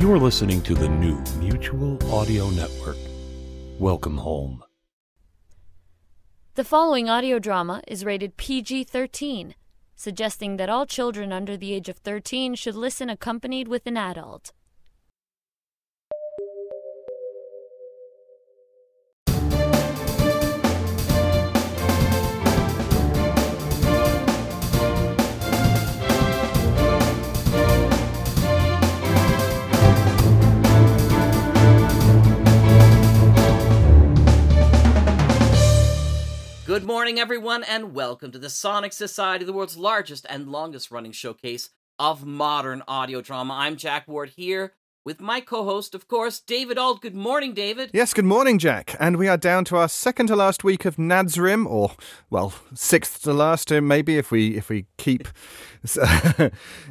You're listening to the new Mutual Audio Network. Welcome home. The following audio drama is rated PG 13, suggesting that all children under the age of 13 should listen accompanied with an adult. Good morning, everyone, and welcome to the Sonic Society, the world's largest and longest running showcase of modern audio drama. I'm Jack Ward here with my co host, of course, David Auld. Good morning, David. Yes, good morning, Jack. And we are down to our second to last week of Nadsrim, or well, sixth to last, uh, maybe if we if we keep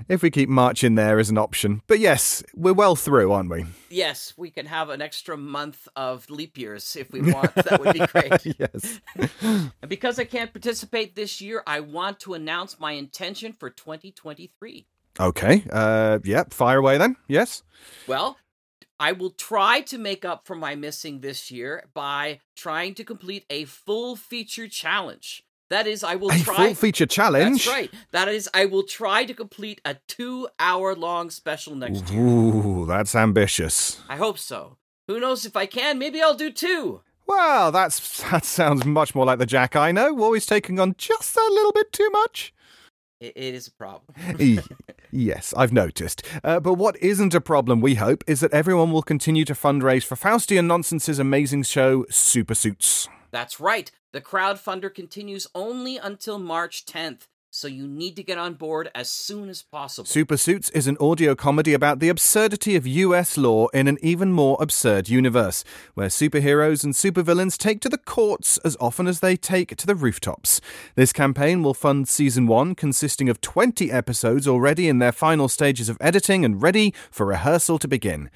if we keep March in there as an option. But yes, we're well through, aren't we? Yes, we can have an extra month of leap years if we want. that would be great. yes. And because I can't participate this year, I want to announce my intention for 2023. Okay. Uh, yeah. Fire away then. Yes. Well, I will try to make up for my missing this year by trying to complete a full feature challenge. That is, I will try A try. full feature challenge. That's right. That is, I will try to complete a two-hour-long special next year. Ooh, that's ambitious. I hope so. Who knows if I can? Maybe I'll do two. Well, that's that sounds much more like the Jack I know, always taking on just a little bit too much. It, is a problem. Yes, I've noticed. Uh, but what isn't a problem, we hope, is that everyone will continue to fundraise for Faustian Nonsense's amazing show, Super Suits. That's right. The crowdfunder continues only until March 10th, so you need to get on board as soon as possible. Super Suits is an audio comedy about the absurdity of US law in an even more absurd universe, where superheroes and supervillains take to the courts as often as they take to the rooftops. This campaign will fund season one, consisting of 20 episodes already in their final stages of editing and ready for rehearsal to begin.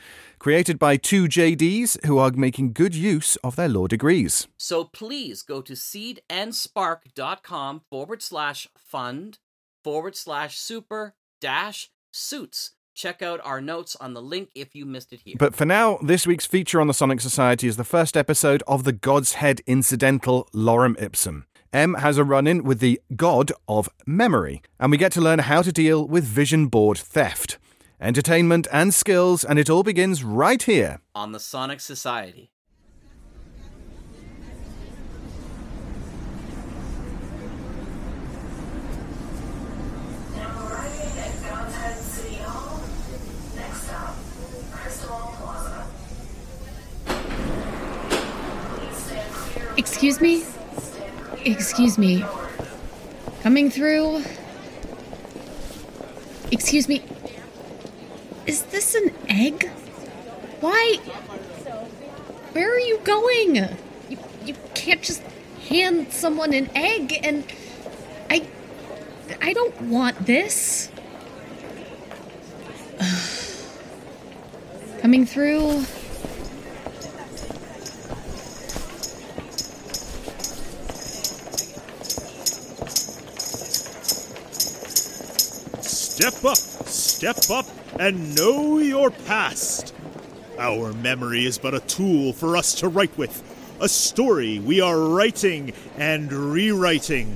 Created by two JDs who are making good use of their law degrees. So please go to seedandspark.com forward slash fund forward slash super dash suits. Check out our notes on the link if you missed it here. But for now, this week's feature on the Sonic Society is the first episode of the Godshead incidental Lorem Ipsum. Em has a run in with the God of Memory, and we get to learn how to deal with vision board theft. Entertainment and skills, and it all begins right here. on the Sonic Society. Now arriving at God's City Hall. Next stop, Crystal Plaza. Please stand clear of Excuse me? Excuse me. Coming through? Excuse me. Is this an egg? Why? Where are you going? You, you can't just hand someone an egg and. I. I don't want this. Coming through? Step up, step up, and know your past. Our memory is but a tool for us to write with, a story we are writing and rewriting.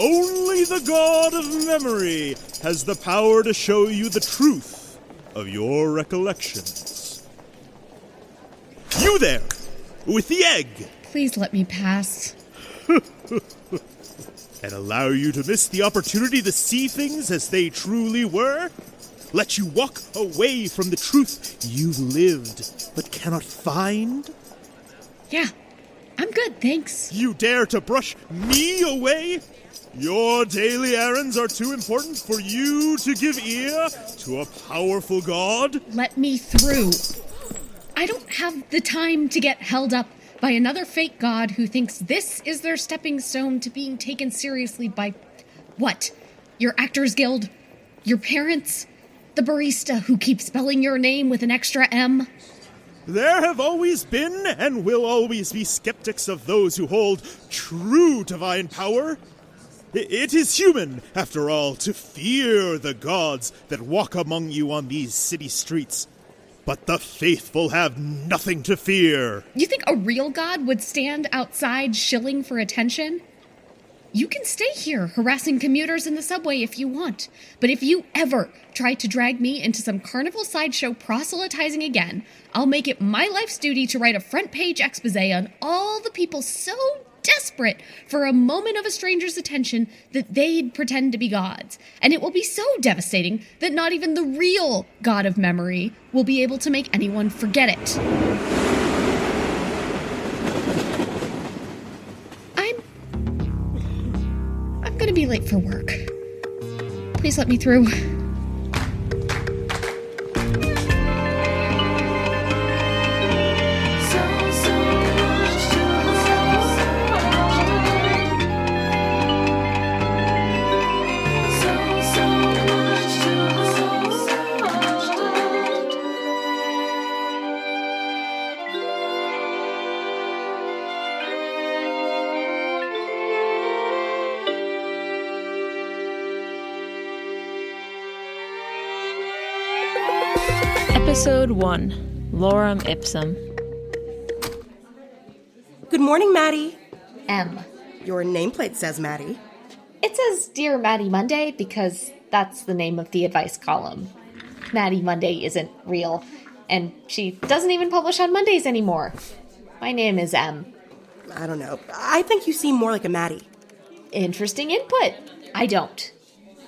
Only the God of memory has the power to show you the truth of your recollections. You there, with the egg! Please let me pass. and allow you to miss the opportunity to see things as they truly were? Let you walk away from the truth you've lived but cannot find? Yeah, I'm good, thanks. You dare to brush me away? Your daily errands are too important for you to give ear to a powerful god? Let me through. I don't have the time to get held up by another fake god who thinks this is their stepping stone to being taken seriously by what? Your Actors Guild? Your parents? The barista who keeps spelling your name with an extra M? There have always been and will always be skeptics of those who hold true divine power. It is human, after all, to fear the gods that walk among you on these city streets. But the faithful have nothing to fear. You think a real god would stand outside shilling for attention? You can stay here harassing commuters in the subway if you want, but if you ever try to drag me into some carnival sideshow proselytizing again, I'll make it my life's duty to write a front page expose on all the people so desperate for a moment of a stranger's attention that they'd pretend to be gods. And it will be so devastating that not even the real god of memory will be able to make anyone forget it. I'm. I'm gonna be late for work. Please let me through. 1 Lorem Ipsum. Good morning, Maddie. Em. Your nameplate says Maddie. It says Dear Maddie Monday because that's the name of the advice column. Maddie Monday isn't real, and she doesn't even publish on Mondays anymore. My name is Em. I don't know. I think you seem more like a Maddie. Interesting input. I don't.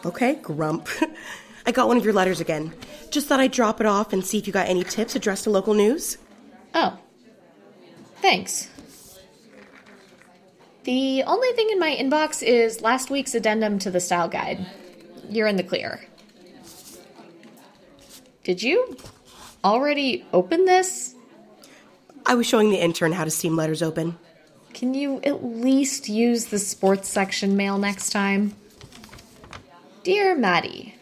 Okay, grump. I got one of your letters again. Just thought I'd drop it off and see if you got any tips addressed to local news. Oh. Thanks. The only thing in my inbox is last week's addendum to the style guide. You're in the clear. Did you already open this? I was showing the intern how to steam letters open. Can you at least use the sports section mail next time? Dear Maddie,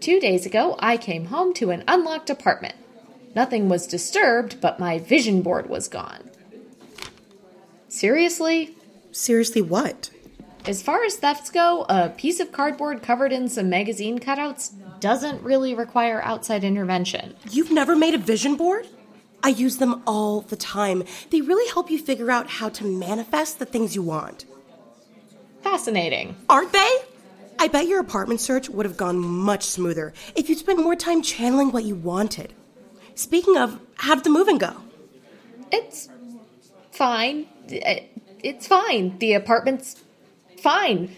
two days ago I came home to an unlocked apartment. Nothing was disturbed, but my vision board was gone. Seriously? Seriously, what? As far as thefts go, a piece of cardboard covered in some magazine cutouts doesn't really require outside intervention. You've never made a vision board? I use them all the time. They really help you figure out how to manifest the things you want. Fascinating. Aren't they? I bet your apartment search would have gone much smoother if you'd spent more time channeling what you wanted. Speaking of, how did the moving go? It's fine. Uh, it's fine. The apartment's fine.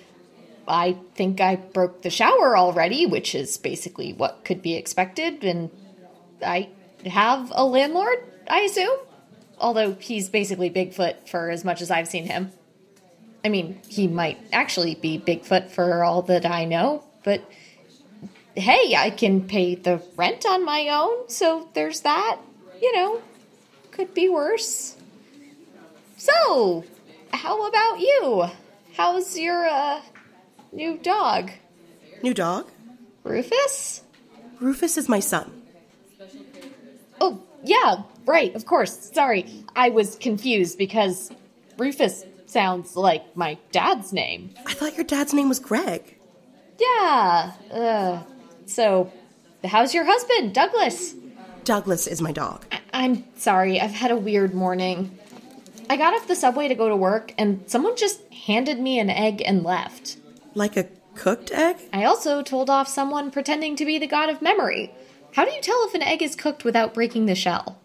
I think I broke the shower already, which is basically what could be expected, and I have a landlord, I assume? Although he's basically Bigfoot for as much as I've seen him. I mean, he might actually be Bigfoot for all that I know, but hey, I can pay the rent on my own, so there's that. You know, could be worse. So, how about you? How's your uh new dog? New dog? Rufus? Rufus is my son. Oh, yeah, right, of course. Sorry. I was confused because Rufus sounds like my dad's name. I thought your dad's name was Greg. Yeah. Uh, so, how's your husband, Douglas? Douglas is my dog. I- I'm sorry, I've had a weird morning. I got off the subway to go to work, and someone just handed me an egg and left. Like a cooked egg? I also told off someone pretending to be the god of memory. How do you tell if an egg is cooked without breaking the shell?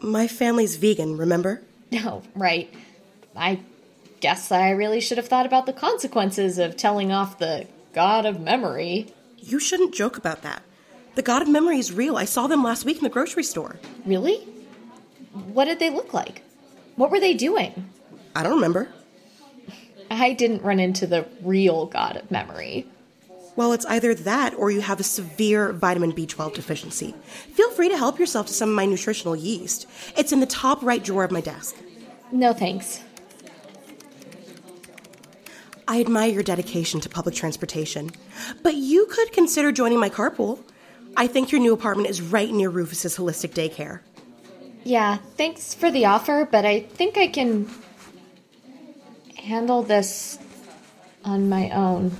My family's vegan, remember? No, right. I guess I really should have thought about the consequences of telling off the god of memory. You shouldn't joke about that. The god of memory is real. I saw them last week in the grocery store. Really? What did they look like? What were they doing? I don't remember. I didn't run into the real god of memory. Well, it's either that or you have a severe vitamin B12 deficiency. Feel free to help yourself to some of my nutritional yeast. It's in the top right drawer of my desk. No thanks. I admire your dedication to public transportation, but you could consider joining my carpool. I think your new apartment is right near Rufus's holistic daycare. Yeah, thanks for the offer, but I think I can handle this on my own.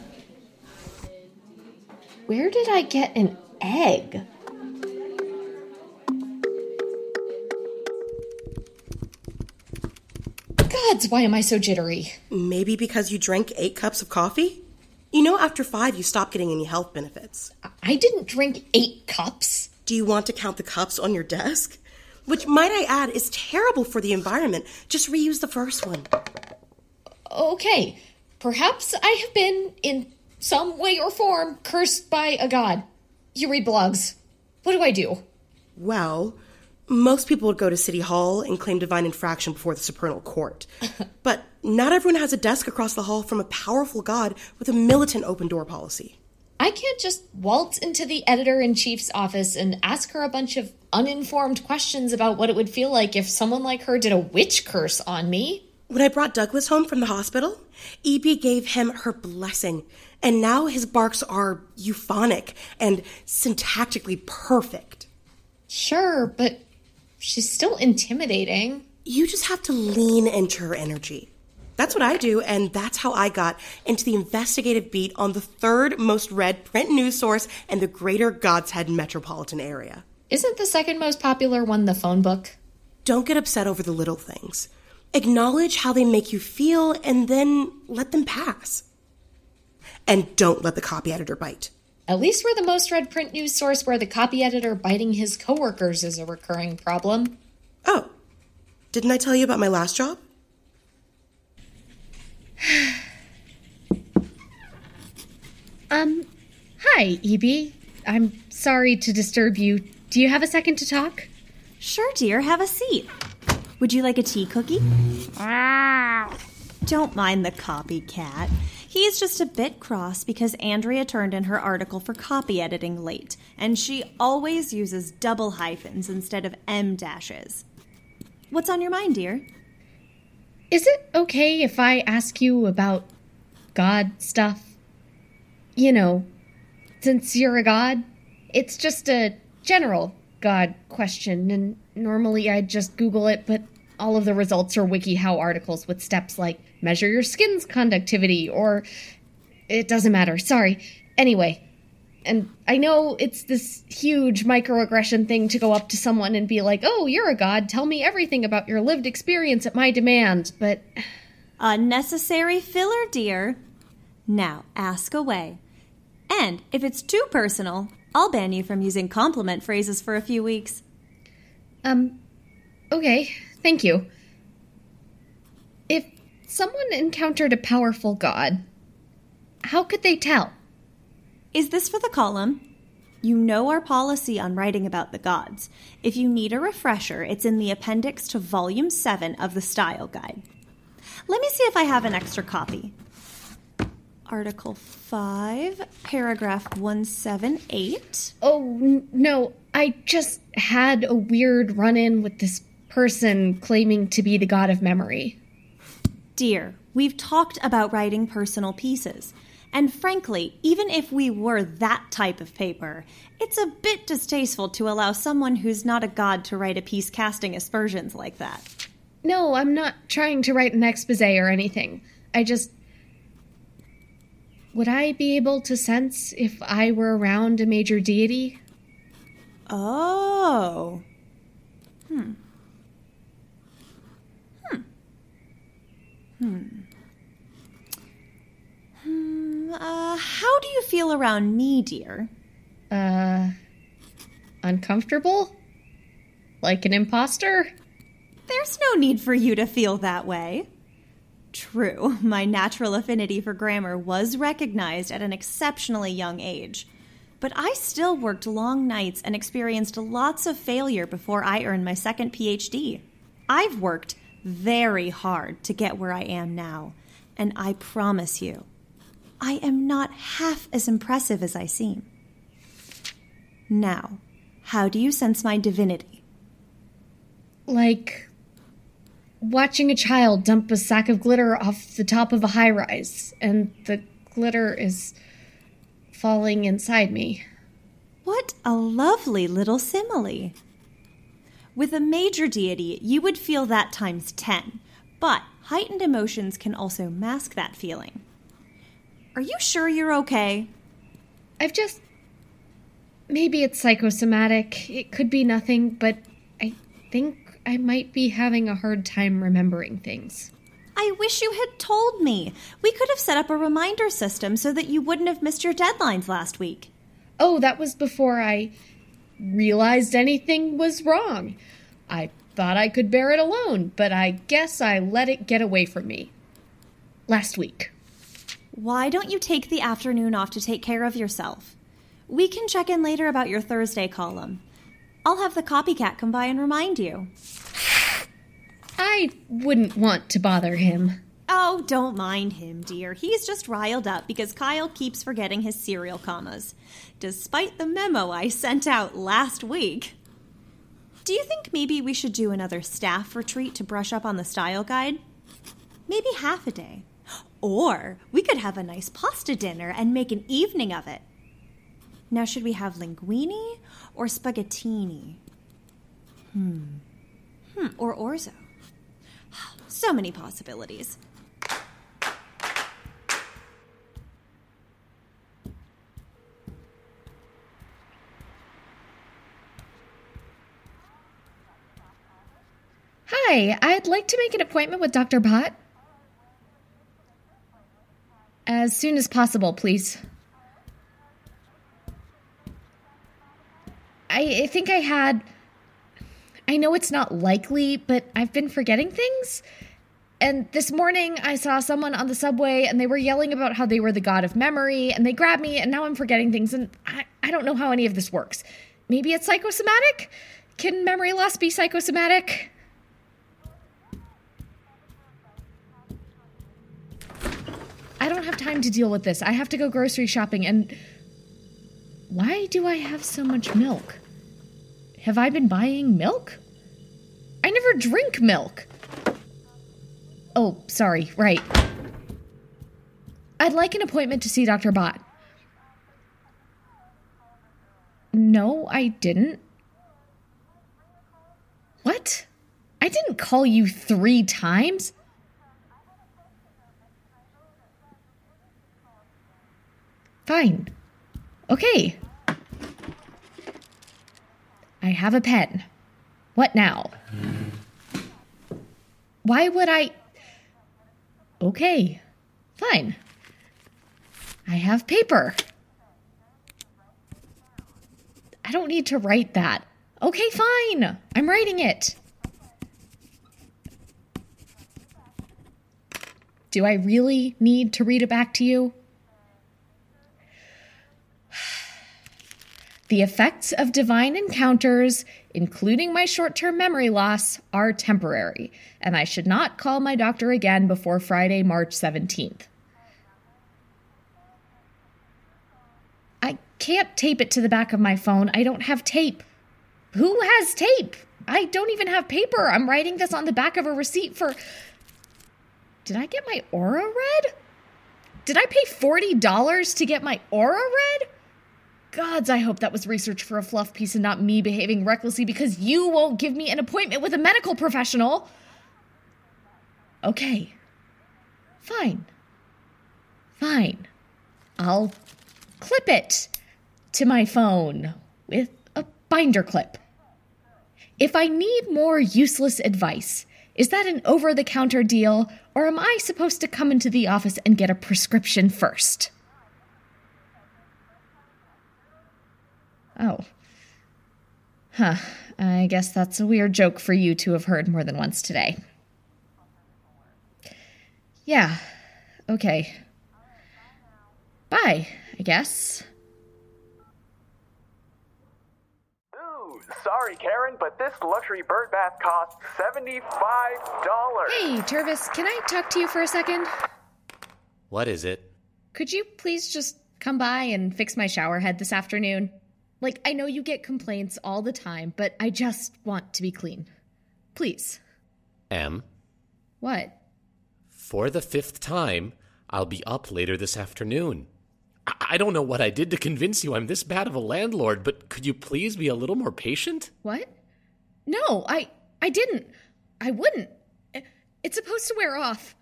Where did I get an egg? Gods, why am I so jittery? Maybe because you drank eight cups of coffee? You know, after five, you stop getting any health benefits. I didn't drink eight cups. Do you want to count the cups on your desk? Which, might I add, is terrible for the environment. Just reuse the first one. Okay, perhaps I have been, in some way or form, cursed by a god. You read blogs. What do I do? Well, most people would go to City Hall and claim divine infraction before the Supernal Court. but not everyone has a desk across the hall from a powerful god with a militant open door policy. I can't just waltz into the editor in chief's office and ask her a bunch of uninformed questions about what it would feel like if someone like her did a witch curse on me. When I brought Douglas home from the hospital, EB gave him her blessing, and now his barks are euphonic and syntactically perfect. Sure, but she's still intimidating. You just have to lean into her energy. That's what I do, and that's how I got into the investigative beat on the third most read print news source in the greater Godshead metropolitan area. Isn't the second most popular one the phone book? Don't get upset over the little things. Acknowledge how they make you feel and then let them pass. And don't let the copy editor bite. At least we're the most read print news source where the copy editor biting his coworkers is a recurring problem. Oh, didn't I tell you about my last job? Um, hi, EB. I'm sorry to disturb you. Do you have a second to talk? Sure, dear, have a seat. Would you like a tea cookie? Don't mind the copycat. He's just a bit cross because Andrea turned in her article for copy editing late, and she always uses double hyphens instead of em dashes. What's on your mind, dear? Is it okay if I ask you about God stuff? You know, since you're a god, it's just a general God question, and normally I'd just Google it, but all of the results are WikiHow articles with steps like measure your skin's conductivity, or it doesn't matter. Sorry. Anyway, and I know it's this huge microaggression thing to go up to someone and be like, oh, you're a god, tell me everything about your lived experience at my demand, but. Unnecessary filler, dear. Now, ask away. And if it's too personal, I'll ban you from using compliment phrases for a few weeks. Um, okay, thank you. If someone encountered a powerful god, how could they tell? Is this for the column? You know our policy on writing about the gods. If you need a refresher, it's in the appendix to volume 7 of the style guide. Let me see if I have an extra copy. Article 5, paragraph 178. Oh, n- no, I just had a weird run in with this person claiming to be the god of memory. Dear, we've talked about writing personal pieces. And frankly, even if we were that type of paper, it's a bit distasteful to allow someone who's not a god to write a piece casting aspersions like that. No, I'm not trying to write an expose or anything. I just. Would I be able to sense if I were around a major deity? Oh. Hmm. Hmm. Hmm. Uh, how do you feel around me, dear? Uh. Uncomfortable? Like an imposter? There's no need for you to feel that way. True, my natural affinity for grammar was recognized at an exceptionally young age. But I still worked long nights and experienced lots of failure before I earned my second PhD. I've worked very hard to get where I am now, and I promise you, I am not half as impressive as I seem. Now, how do you sense my divinity? Like watching a child dump a sack of glitter off the top of a high rise, and the glitter is falling inside me. What a lovely little simile. With a major deity, you would feel that times 10, but heightened emotions can also mask that feeling. Are you sure you're okay? I've just. Maybe it's psychosomatic. It could be nothing, but I think I might be having a hard time remembering things. I wish you had told me. We could have set up a reminder system so that you wouldn't have missed your deadlines last week. Oh, that was before I realized anything was wrong. I thought I could bear it alone, but I guess I let it get away from me. Last week. Why don't you take the afternoon off to take care of yourself? We can check in later about your Thursday column. I'll have the copycat come by and remind you. I wouldn't want to bother him. Oh, don't mind him, dear. He's just riled up because Kyle keeps forgetting his serial commas, despite the memo I sent out last week. Do you think maybe we should do another staff retreat to brush up on the style guide? Maybe half a day. Or we could have a nice pasta dinner and make an evening of it. Now, should we have linguine or spaghettini? Hmm. Hmm, or orzo. So many possibilities. Hi, I'd like to make an appointment with Dr. Bott. As soon as possible, please. I, I think I had. I know it's not likely, but I've been forgetting things. And this morning, I saw someone on the subway and they were yelling about how they were the god of memory, and they grabbed me, and now I'm forgetting things, and I, I don't know how any of this works. Maybe it's psychosomatic? Can memory loss be psychosomatic? I don't have time to deal with this. I have to go grocery shopping, and. Why do I have so much milk? Have I been buying milk? I never drink milk. Oh, sorry, right. I'd like an appointment to see Dr. Bott. No, I didn't. What? I didn't call you three times. Fine. Okay. I have a pen. What now? Why would I? Okay. Fine. I have paper. I don't need to write that. Okay, fine. I'm writing it. Do I really need to read it back to you? The effects of divine encounters, including my short term memory loss, are temporary, and I should not call my doctor again before Friday, March 17th. I can't tape it to the back of my phone. I don't have tape. Who has tape? I don't even have paper. I'm writing this on the back of a receipt for. Did I get my aura read? Did I pay $40 to get my aura read? Gods, I hope that was research for a fluff piece and not me behaving recklessly because you won't give me an appointment with a medical professional. Okay. Fine. Fine. I'll clip it to my phone with a binder clip. If I need more useless advice, is that an over the counter deal, or am I supposed to come into the office and get a prescription first? Oh. Huh. I guess that's a weird joke for you to have heard more than once today. Yeah. Okay. Bye, I guess. Ooh, sorry, Karen, but this luxury bird bath costs $75. Hey, Tervis, can I talk to you for a second? What is it? Could you please just come by and fix my shower head this afternoon? Like, I know you get complaints all the time, but I just want to be clean. Please. Em, What? for the fifth time, I'll be up later this afternoon. I, I don't know what I did to convince you I'm this bad of a landlord, but could you please be a little more patient? What? No, I I didn't. I wouldn't. It's supposed to wear off.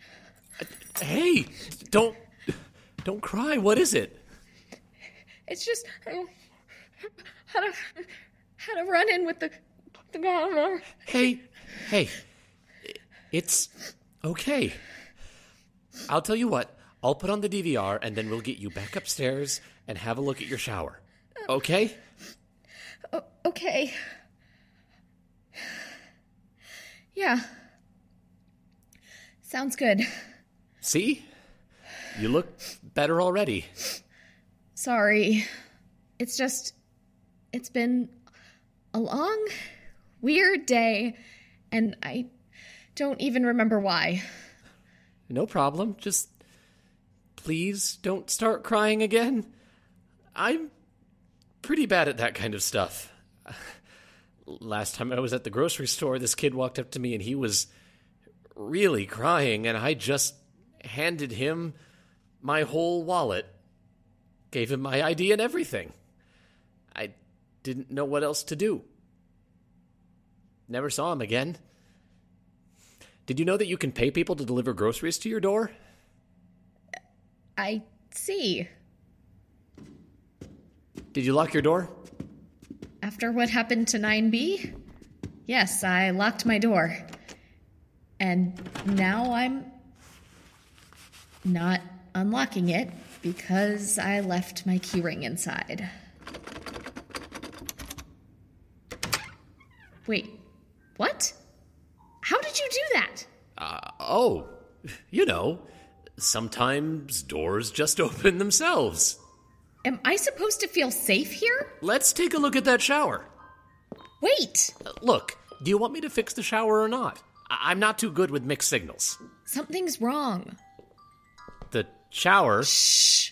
Hey, don't. Don't cry. What is it? It's just I had a had a run in with the the governor. Hey, hey. It's okay. I'll tell you what. I'll put on the DVR and then we'll get you back upstairs and have a look at your shower. Okay? O- okay. Yeah. Sounds good. See? You look better already. Sorry. It's just it's been a long weird day and I don't even remember why. No problem. Just please don't start crying again. I'm pretty bad at that kind of stuff. Last time I was at the grocery store, this kid walked up to me and he was really crying, and I just handed him my whole wallet, gave him my ID and everything. I didn't know what else to do. Never saw him again. Did you know that you can pay people to deliver groceries to your door? I see. Did you lock your door? After what happened to 9B? Yes, I locked my door. And now I'm not unlocking it because I left my keyring inside. Wait, what? How did you do that? Uh, oh, you know, sometimes doors just open themselves. Am I supposed to feel safe here? Let's take a look at that shower. Wait, Uh, Look, do you want me to fix the shower or not? I- I'm not too good with mixed signals. something's wrong. The shower. Shh.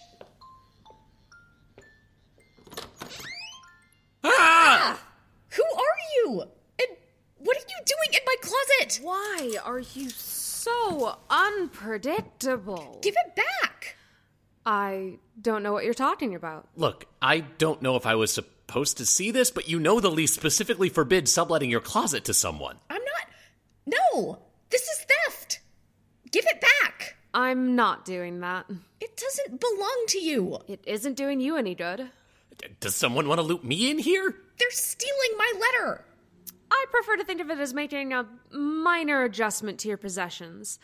Ah! Who are you? And what are you doing in my closet? Why are you so unpredictable? Give it back. I don't know what you're talking about. Look, I don't know if I was supposed to see this, but you know the lease specifically forbids subletting your closet to someone. I'm not. No, this is theft. Give it back. I'm not doing that. It doesn't belong to you. It isn't doing you any good. D- Does someone want to loop me in here? They're stealing my letter. I prefer to think of it as making a minor adjustment to your possessions.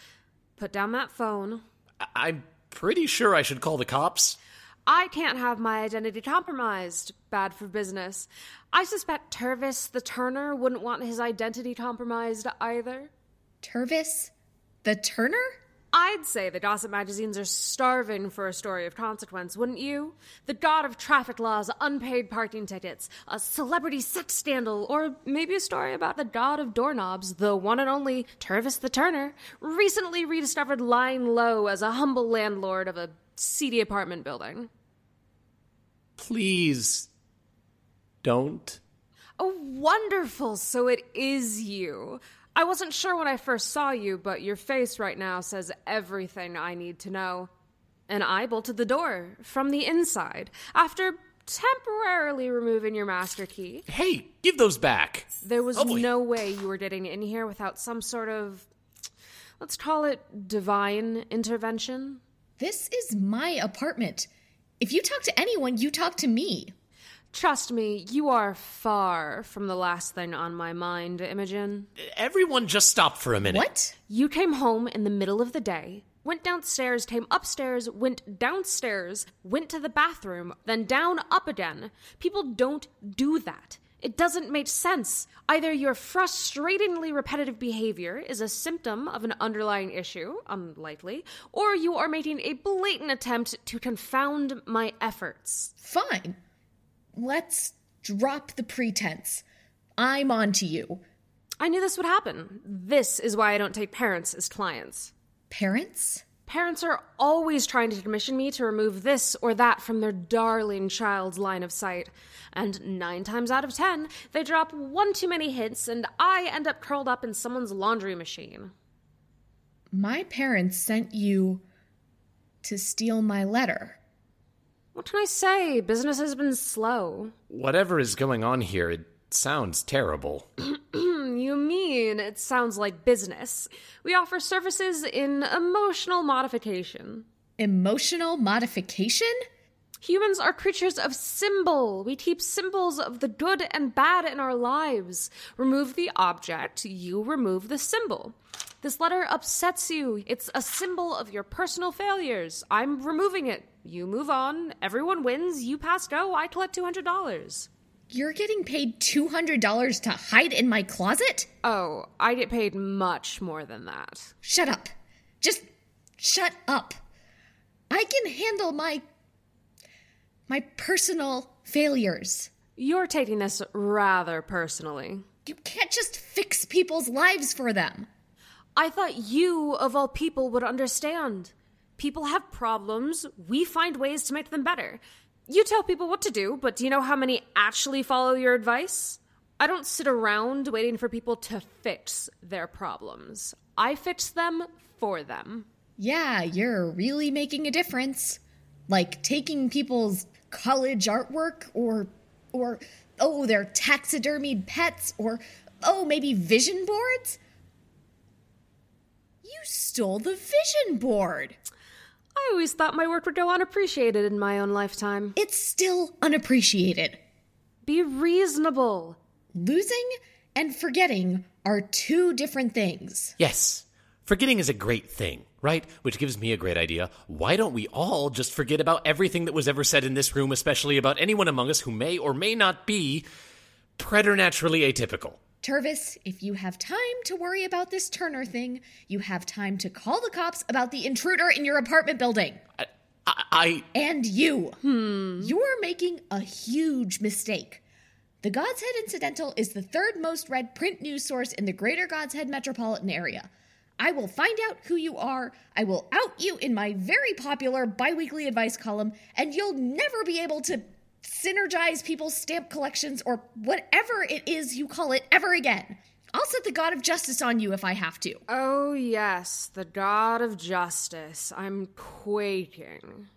Put down that phone. I- I'm pretty sure I should call the cops. I can't have my identity compromised. Bad for business. I suspect Tervis the Turner wouldn't want his identity compromised either. Tervis? The Turner? I'd say the gossip magazines are starving for a story of consequence, wouldn't you? The god of traffic laws, unpaid parking tickets, a celebrity sex scandal, or maybe a story about the god of doorknobs, the one and only Tervis the Turner, recently rediscovered lying low as a humble landlord of a seedy apartment building. Please don't. Oh, wonderful! So it is you. I wasn't sure when I first saw you, but your face right now says everything I need to know. And I bolted the door from the inside after temporarily removing your master key. Hey, give those back. There was Oh, no way you were getting in here without some sort of, let's call it divine intervention. This is my apartment. If you talk to anyone, you talk to me. Trust me, you are far from the last thing on my mind, Imogen. Everyone just stop for a minute. What? You came home in the middle of the day, went downstairs, came upstairs, went downstairs, went to the bathroom, then down up again. People don't do that. It doesn't make sense. Either your frustratingly repetitive behavior is a symptom of an underlying issue, unlikely, or you are making a blatant attempt to confound my efforts. Fine. Let's drop the pretense. I'm on to you. I knew this would happen. This is why I don't take parents as clients. Parents? Parents are always trying to commission me to remove this or that from their darling child's line of sight. And nine times out of ten, they drop one too many hints, and I end up curled up in someone's laundry machine. My parents sent you to steal my letter. What can I say? Business has been slow. Whatever is going on here, it sounds terrible. you mean it sounds like business? We offer services in emotional modification. Emotional modification? Humans are creatures of symbol. We keep symbols of the good and bad in our lives. Remove the object, you remove the symbol. This letter upsets you. It's a symbol of your personal failures. I'm removing it. You move on. Everyone wins. You pass go. I collect $200. You're getting paid $200 to hide in my closet? Oh, I get paid much more than that. Shut up. Just shut up. I can handle my my personal failures. You're taking this rather personally. You can't just fix people's lives for them. I thought you, of all people, would understand. People have problems. We find ways to make them better. You tell people what to do, but do you know how many actually follow your advice? I don't sit around waiting for people to fix their problems. I fix them for them. Yeah, you're really making a difference. Like taking people's college artwork or or oh, their taxidermied pets or oh, maybe vision boards? You stole the vision board. I always thought my work would go unappreciated in my own lifetime. It's still unappreciated. Be reasonable. Losing and forgetting are two different things. Yes. Forgetting is a great thing, right? Which gives me a great idea. Why don't we all just forget about everything that was ever said in this room, especially about anyone among us who may or may not be preternaturally atypical? Tervis, if you have time to worry about this Turner thing, you have time to call the cops about the intruder in your apartment building. I. I and you. Hmm. You're making a huge mistake. The Godshead Incidental is the third most read print news source in the greater Godshead metropolitan area. I will find out who you are, I will out you in my very popular biweekly advice column, and you'll never be able to synergize people's stamp collections or whatever it is you call it ever again. I'll set the God of Justice on you if I have to. Oh, yes, the God of Justice. I'm quaking.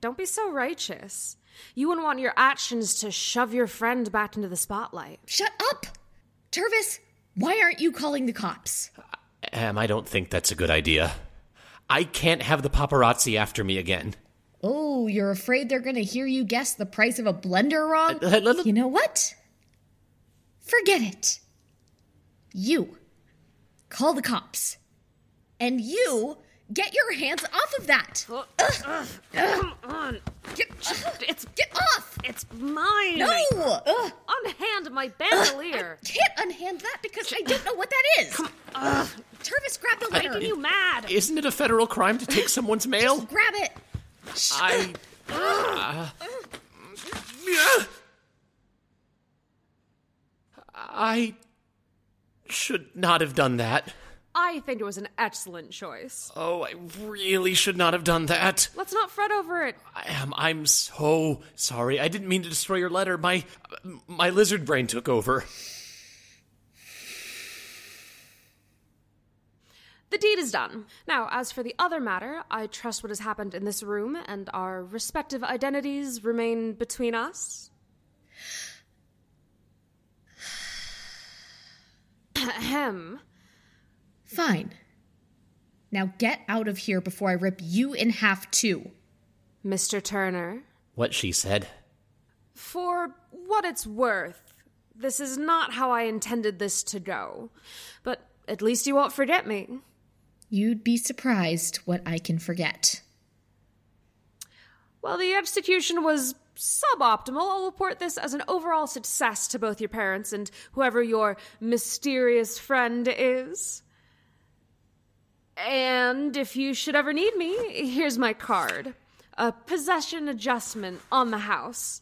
Don't be so righteous. You wouldn't want your actions to shove your friend back into the spotlight. Shut up! Tervis, why aren't you calling the cops? Em, I don't think that's a good idea. I can't have the paparazzi after me again. Oh, you're afraid they're going to hear you guess the price of a blender wrong? Uh, you know what? Forget it. You call the cops. And you get your hands off of that. Uh, uh, come on. Get, it's get off. It's mine. No. Ugh. Unhand my bandolier. I can't unhand that because I don't know what that is. Come, uh, Tervis, grab the letter. Making you mad. Isn't it a federal crime to take someone's mail? Just grab it. I. Uh, I should not have done that. I think it was an excellent choice. Oh, I really should not have done that. Let's not fret over it. I am. I'm so sorry. I didn't mean to destroy your letter. My my lizard brain took over. The deed is done. Now, as for the other matter, I trust what has happened in this room and our respective identities remain between us. Ahem. Fine. Now get out of here before I rip you in half too. Mr. Turner. What she said. For what it's worth, this is not how I intended this to go. But at least you won't forget me. You'd be surprised what I can forget. Well, the execution was suboptimal. I'll report this as an overall success to both your parents and whoever your mysterious friend is. And if you should ever need me, here's my card a possession adjustment on the house.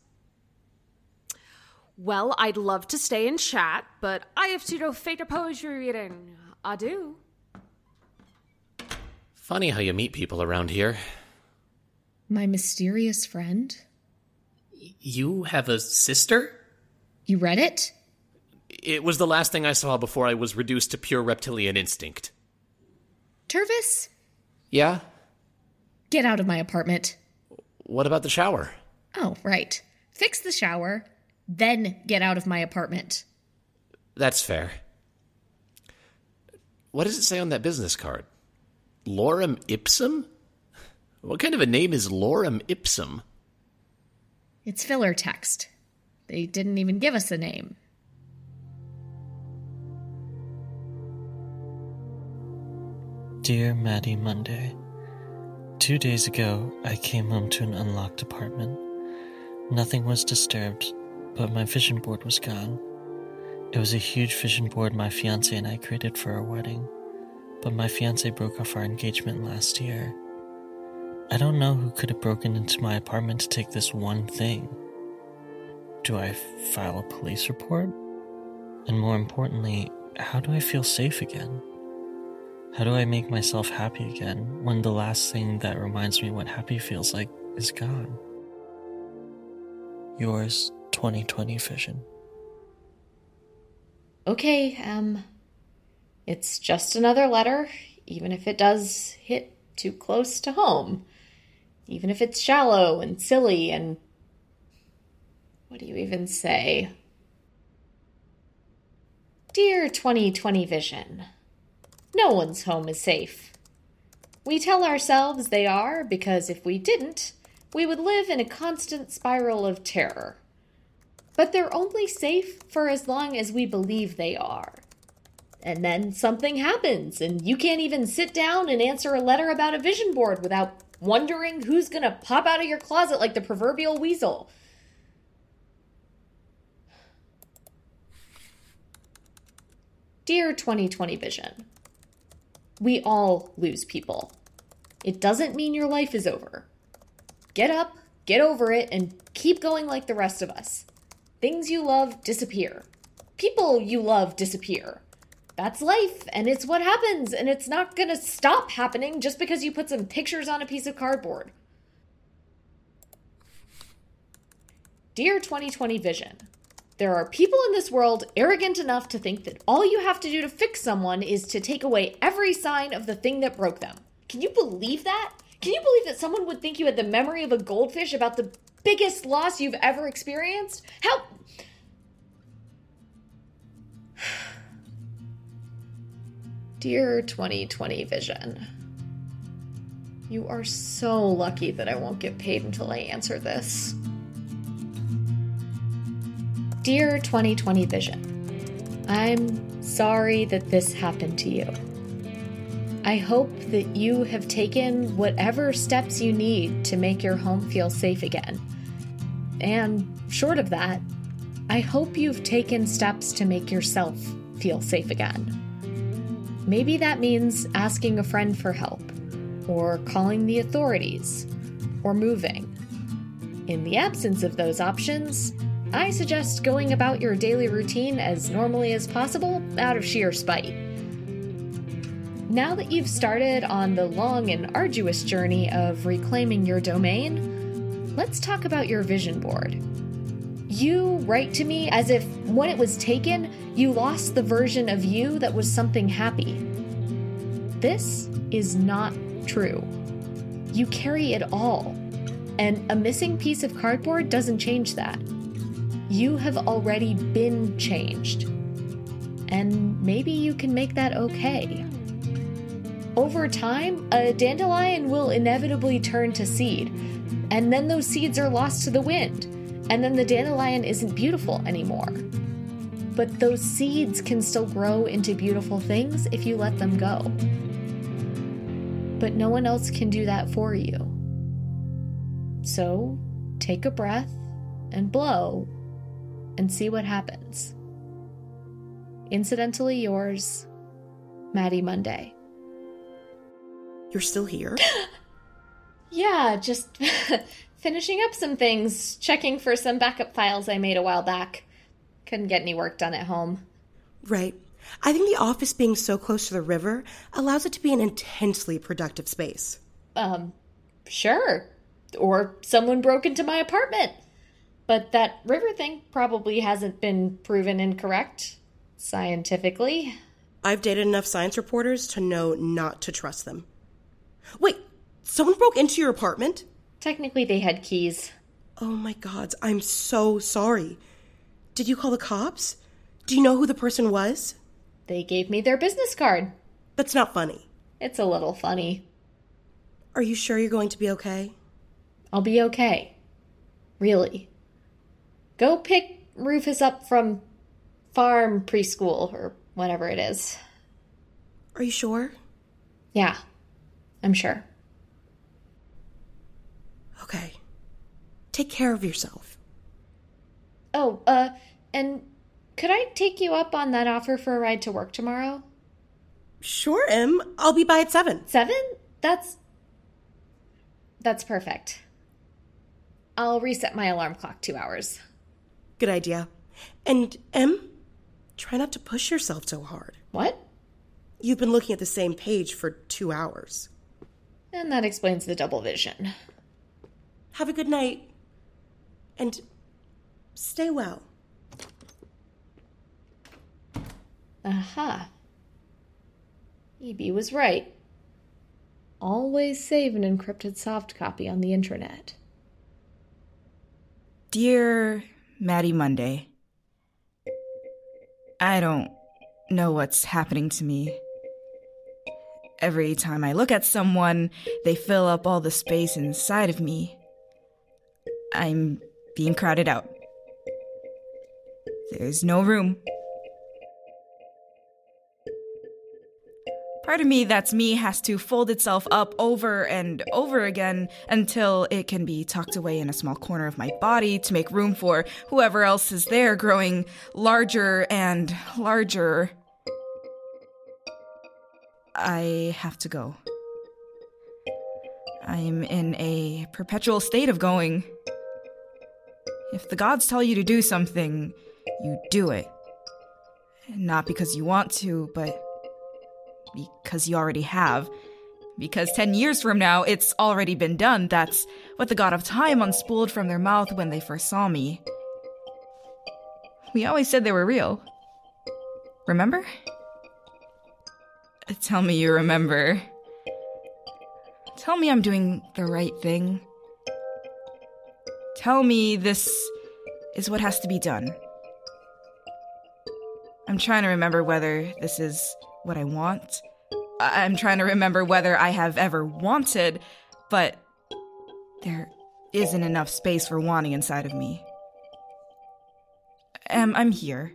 Well, I'd love to stay and chat, but I have to go fake a poetry reading. Adieu. Funny how you meet people around here. My mysterious friend? You have a sister? You read it? It was the last thing I saw before I was reduced to pure reptilian instinct. Tervis? Yeah? Get out of my apartment. What about the shower? Oh, right. Fix the shower, then get out of my apartment. That's fair. What does it say on that business card? Lorem ipsum? What kind of a name is Lorem Ipsum? It's filler text. They didn't even give us a name. Dear Maddie Monday, two days ago I came home to an unlocked apartment. Nothing was disturbed, but my vision board was gone. It was a huge vision board my fiance and I created for our wedding, but my fiance broke off our engagement last year. I don't know who could have broken into my apartment to take this one thing. Do I file a police report? And more importantly, how do I feel safe again? How do I make myself happy again when the last thing that reminds me what happy feels like is gone? Yours, 2020 Vision. Okay, um, it's just another letter, even if it does hit too close to home. Even if it's shallow and silly and. What do you even say? Dear 2020 Vision, no one's home is safe. We tell ourselves they are because if we didn't, we would live in a constant spiral of terror. But they're only safe for as long as we believe they are. And then something happens, and you can't even sit down and answer a letter about a vision board without wondering who's gonna pop out of your closet like the proverbial weasel. Dear 2020 Vision, we all lose people. It doesn't mean your life is over. Get up, get over it, and keep going like the rest of us. Things you love disappear. People you love disappear. That's life, and it's what happens, and it's not gonna stop happening just because you put some pictures on a piece of cardboard. Dear 2020 Vision, there are people in this world arrogant enough to think that all you have to do to fix someone is to take away every sign of the thing that broke them. Can you believe that? Can you believe that someone would think you had the memory of a goldfish about the biggest loss you've ever experienced? How. Dear 2020 Vision, you are so lucky that I won't get paid until I answer this. Dear 2020 Vision, I'm sorry that this happened to you. I hope that you have taken whatever steps you need to make your home feel safe again. And short of that, I hope you've taken steps to make yourself feel safe again. Maybe that means asking a friend for help, or calling the authorities, or moving. In the absence of those options, I suggest going about your daily routine as normally as possible out of sheer spite. Now that you've started on the long and arduous journey of reclaiming your domain, let's talk about your vision board. You write to me as if when it was taken, you lost the version of you that was something happy. This is not true. You carry it all, and a missing piece of cardboard doesn't change that. You have already been changed, and maybe you can make that okay. Over time, a dandelion will inevitably turn to seed, and then those seeds are lost to the wind, and then the dandelion isn't beautiful anymore. But those seeds can still grow into beautiful things if you let them go. But no one else can do that for you. So take a breath and blow and see what happens. Incidentally yours, Maddie Monday. You're still here? Yeah, just finishing up some things, checking for some backup files I made a while back. Couldn't get any work done at home. Right. I think the office being so close to the river allows it to be an intensely productive space. Um, sure. Or someone broke into my apartment. But that river thing probably hasn't been proven incorrect scientifically. I've dated enough science reporters to know not to trust them. Wait, someone broke into your apartment? Technically, they had keys. Oh my god, I'm so sorry. Did you call the cops? Do you know who the person was? They gave me their business card. That's not funny. It's a little funny. Are you sure you're going to be okay? I'll be okay. Really. Go pick Rufus up from farm preschool or whatever it is. Are you sure? Yeah, I'm sure. Okay. Take care of yourself. Oh, uh, and could I take you up on that offer for a ride to work tomorrow? Sure, Em. I'll be by at 7. 7? That's. That's perfect. I'll reset my alarm clock two hours. Good idea. And, Em, try not to push yourself so hard. What? You've been looking at the same page for two hours. And that explains the double vision. Have a good night. And stay well. Aha. EB was right. Always save an encrypted soft copy on the intranet. Dear Maddie Monday, I don't know what's happening to me. Every time I look at someone, they fill up all the space inside of me. I'm being crowded out. There's no room. Part of me that's me has to fold itself up over and over again until it can be tucked away in a small corner of my body to make room for whoever else is there growing larger and larger. I have to go. I'm in a perpetual state of going. If the gods tell you to do something, you do it. Not because you want to, but because you already have. Because 10 years from now, it's already been done. That's what the god of time unspooled from their mouth when they first saw me. We always said they were real. Remember? Tell me you remember. Tell me I'm doing the right thing. Tell me this is what has to be done. I'm trying to remember whether this is what I want. I'm trying to remember whether I have ever wanted, but there isn't enough space for wanting inside of me. Um, I'm here.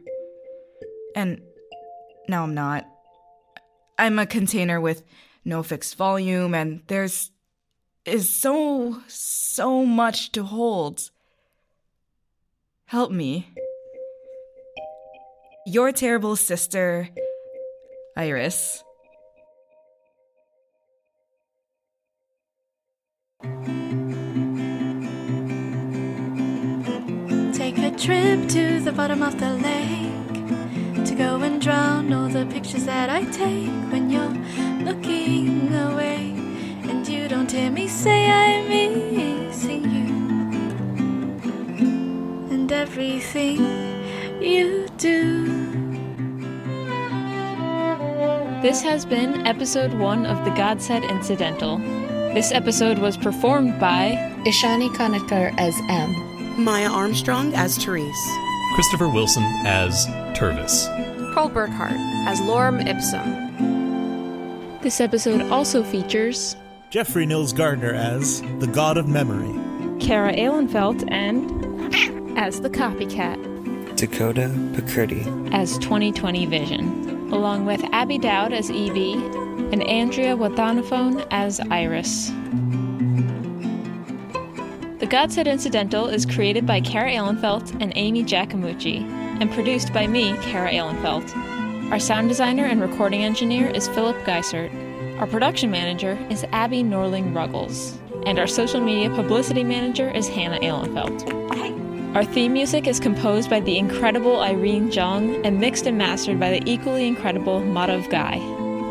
And now I'm not. I'm a container with no fixed volume, and there's is so, so much to hold. Help me. Your terrible sister, Iris. Take a trip to the bottom of the lake to go and drown all the pictures that I take when you're looking away don't hear me say I'm missing you and everything you do. This has been episode one of the Godshead Incidental. This episode was performed by Ishani Kanatkar as Em. Maya Armstrong as Therese. Christopher Wilson as Tervis. Cole Burkhart as Lorem Ipsum. This episode also features Jeffrey Nils Gardner as the God of Memory. Kara Ehlenfeld and as the copycat. Dakota Pacurdi as 2020 Vision, along with Abby Dowd as Evie and Andrea Wathanophone as Iris. The Godshead Incidental is created by Kara Ehlenfeld and Amy Giacomucci, and produced by me, Kara Ehlenfeld. Our sound designer and recording engineer is Philip Geisert. Our production manager is Abby Norling Ruggles. And our social media publicity manager is Hannah Ehlenfeld. Our theme music is composed by the incredible Irene Jung and mixed and mastered by the equally incredible Madhav Guy.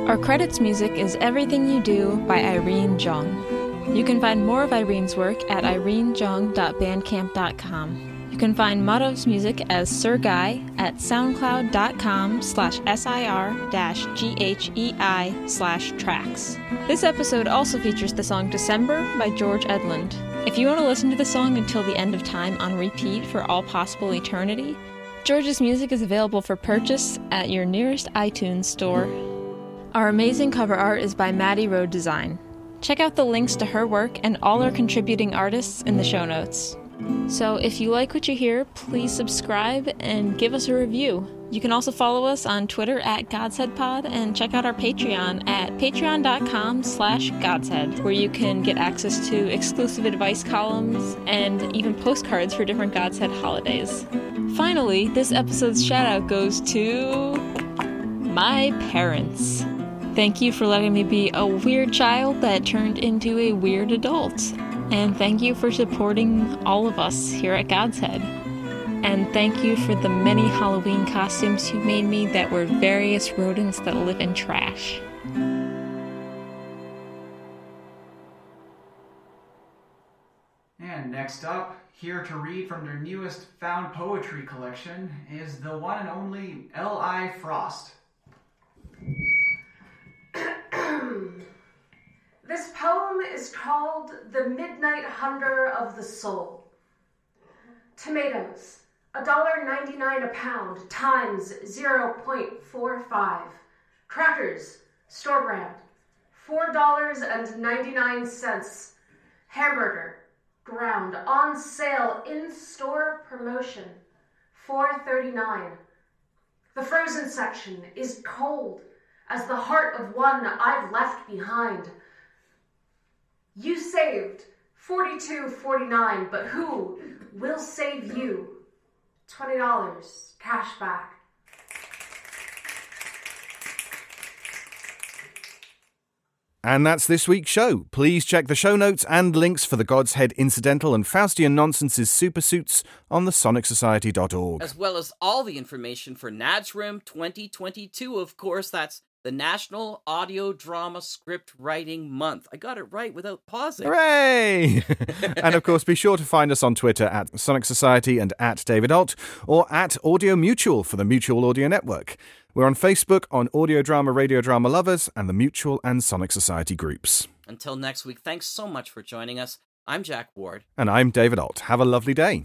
Our credits music is Everything You Do by Irene Jung. You can find more of Irene's work at irenejong.bandcamp.com. You can find Madhav's music as Sir Guy at soundcloud.com slash sir-ghei slash tracks. This episode also features the song December by George Edlund. If you want to listen to the song until the end of time on repeat for all possible eternity, George's music is available for purchase at your nearest iTunes store. Our amazing cover art is by Maddie Road Design. Check out the links to her work and all our contributing artists in the show notes. So if you like what you hear, please subscribe and give us a review. You can also follow us on Twitter at GodsheadPod and check out our Patreon at patreon.com slash Godshead, where you can get access to exclusive advice columns and even postcards for different Godshead holidays. Finally, this episode's shout out goes to my parents. Thank you for letting me be a weird child that turned into a weird adult. And thank you for supporting all of us here at Godshead. And thank you for the many Halloween costumes you made me that were various rodents that live in trash. And next up, here to read from their newest found poetry collection, is the one and only L.I. Frost. This poem is called The Midnight Hunger of the Soul. Tomatoes, $1.99 a pound times 0.45. Crackers, store brand, $4.99. Hamburger, ground, on sale, in store promotion, $4.39. The frozen section is cold as the heart of one I've left behind. You saved 42.49, but who will save you? $20 cash back. And that's this week's show. Please check the show notes and links for the Godshead incidental and Faustian nonsenses Super Suits on the sonicsociety.org. As well as all the information for NaDScriMo 2022, of course. That's the National Audio Drama Script Writing Month. I got it right without pausing. Hooray! and of course, be sure to find us on Twitter at Sonic Society and at David Alt or at Audio Mutual for the Mutual Audio Network. We're on Facebook on Audio Drama, Radio Drama Lovers, and the Mutual and Sonic Society groups. Until next week, thanks so much for joining us. I'm Jack Ward. And I'm David Alt. Have a lovely day.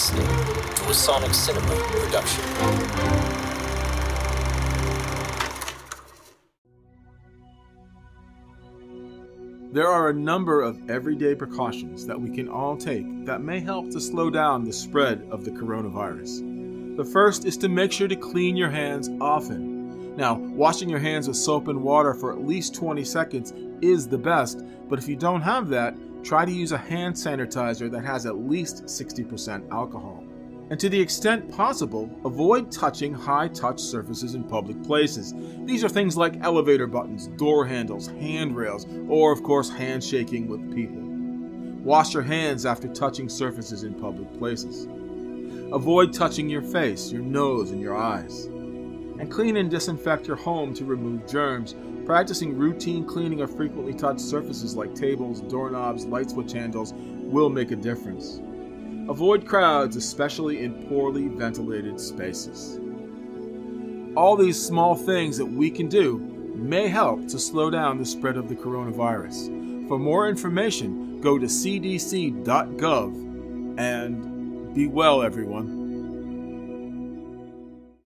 Listening to a Sonic Cinema production. There are a number of everyday precautions that we can all take that may help to slow down the spread of the coronavirus. The first is to make sure to clean your hands often. Now, washing your hands with soap and water for at least 20 seconds is the best, but if you don't have that, try to use a hand sanitizer that has at least 60% alcohol. And to the extent possible, avoid touching high touch surfaces in public places. These are things like elevator buttons, door handles, handrails, or of course, handshaking with people. Wash your hands after touching surfaces in public places. Avoid touching your face, your nose, and your eyes. And clean and disinfect your home to remove germs. Practicing routine cleaning of frequently touched surfaces like tables, doorknobs, light switch handles will make a difference. Avoid crowds, especially in poorly ventilated spaces. All these small things that we can do may help to slow down the spread of the coronavirus. For more information, go to cdc.gov and be well, everyone.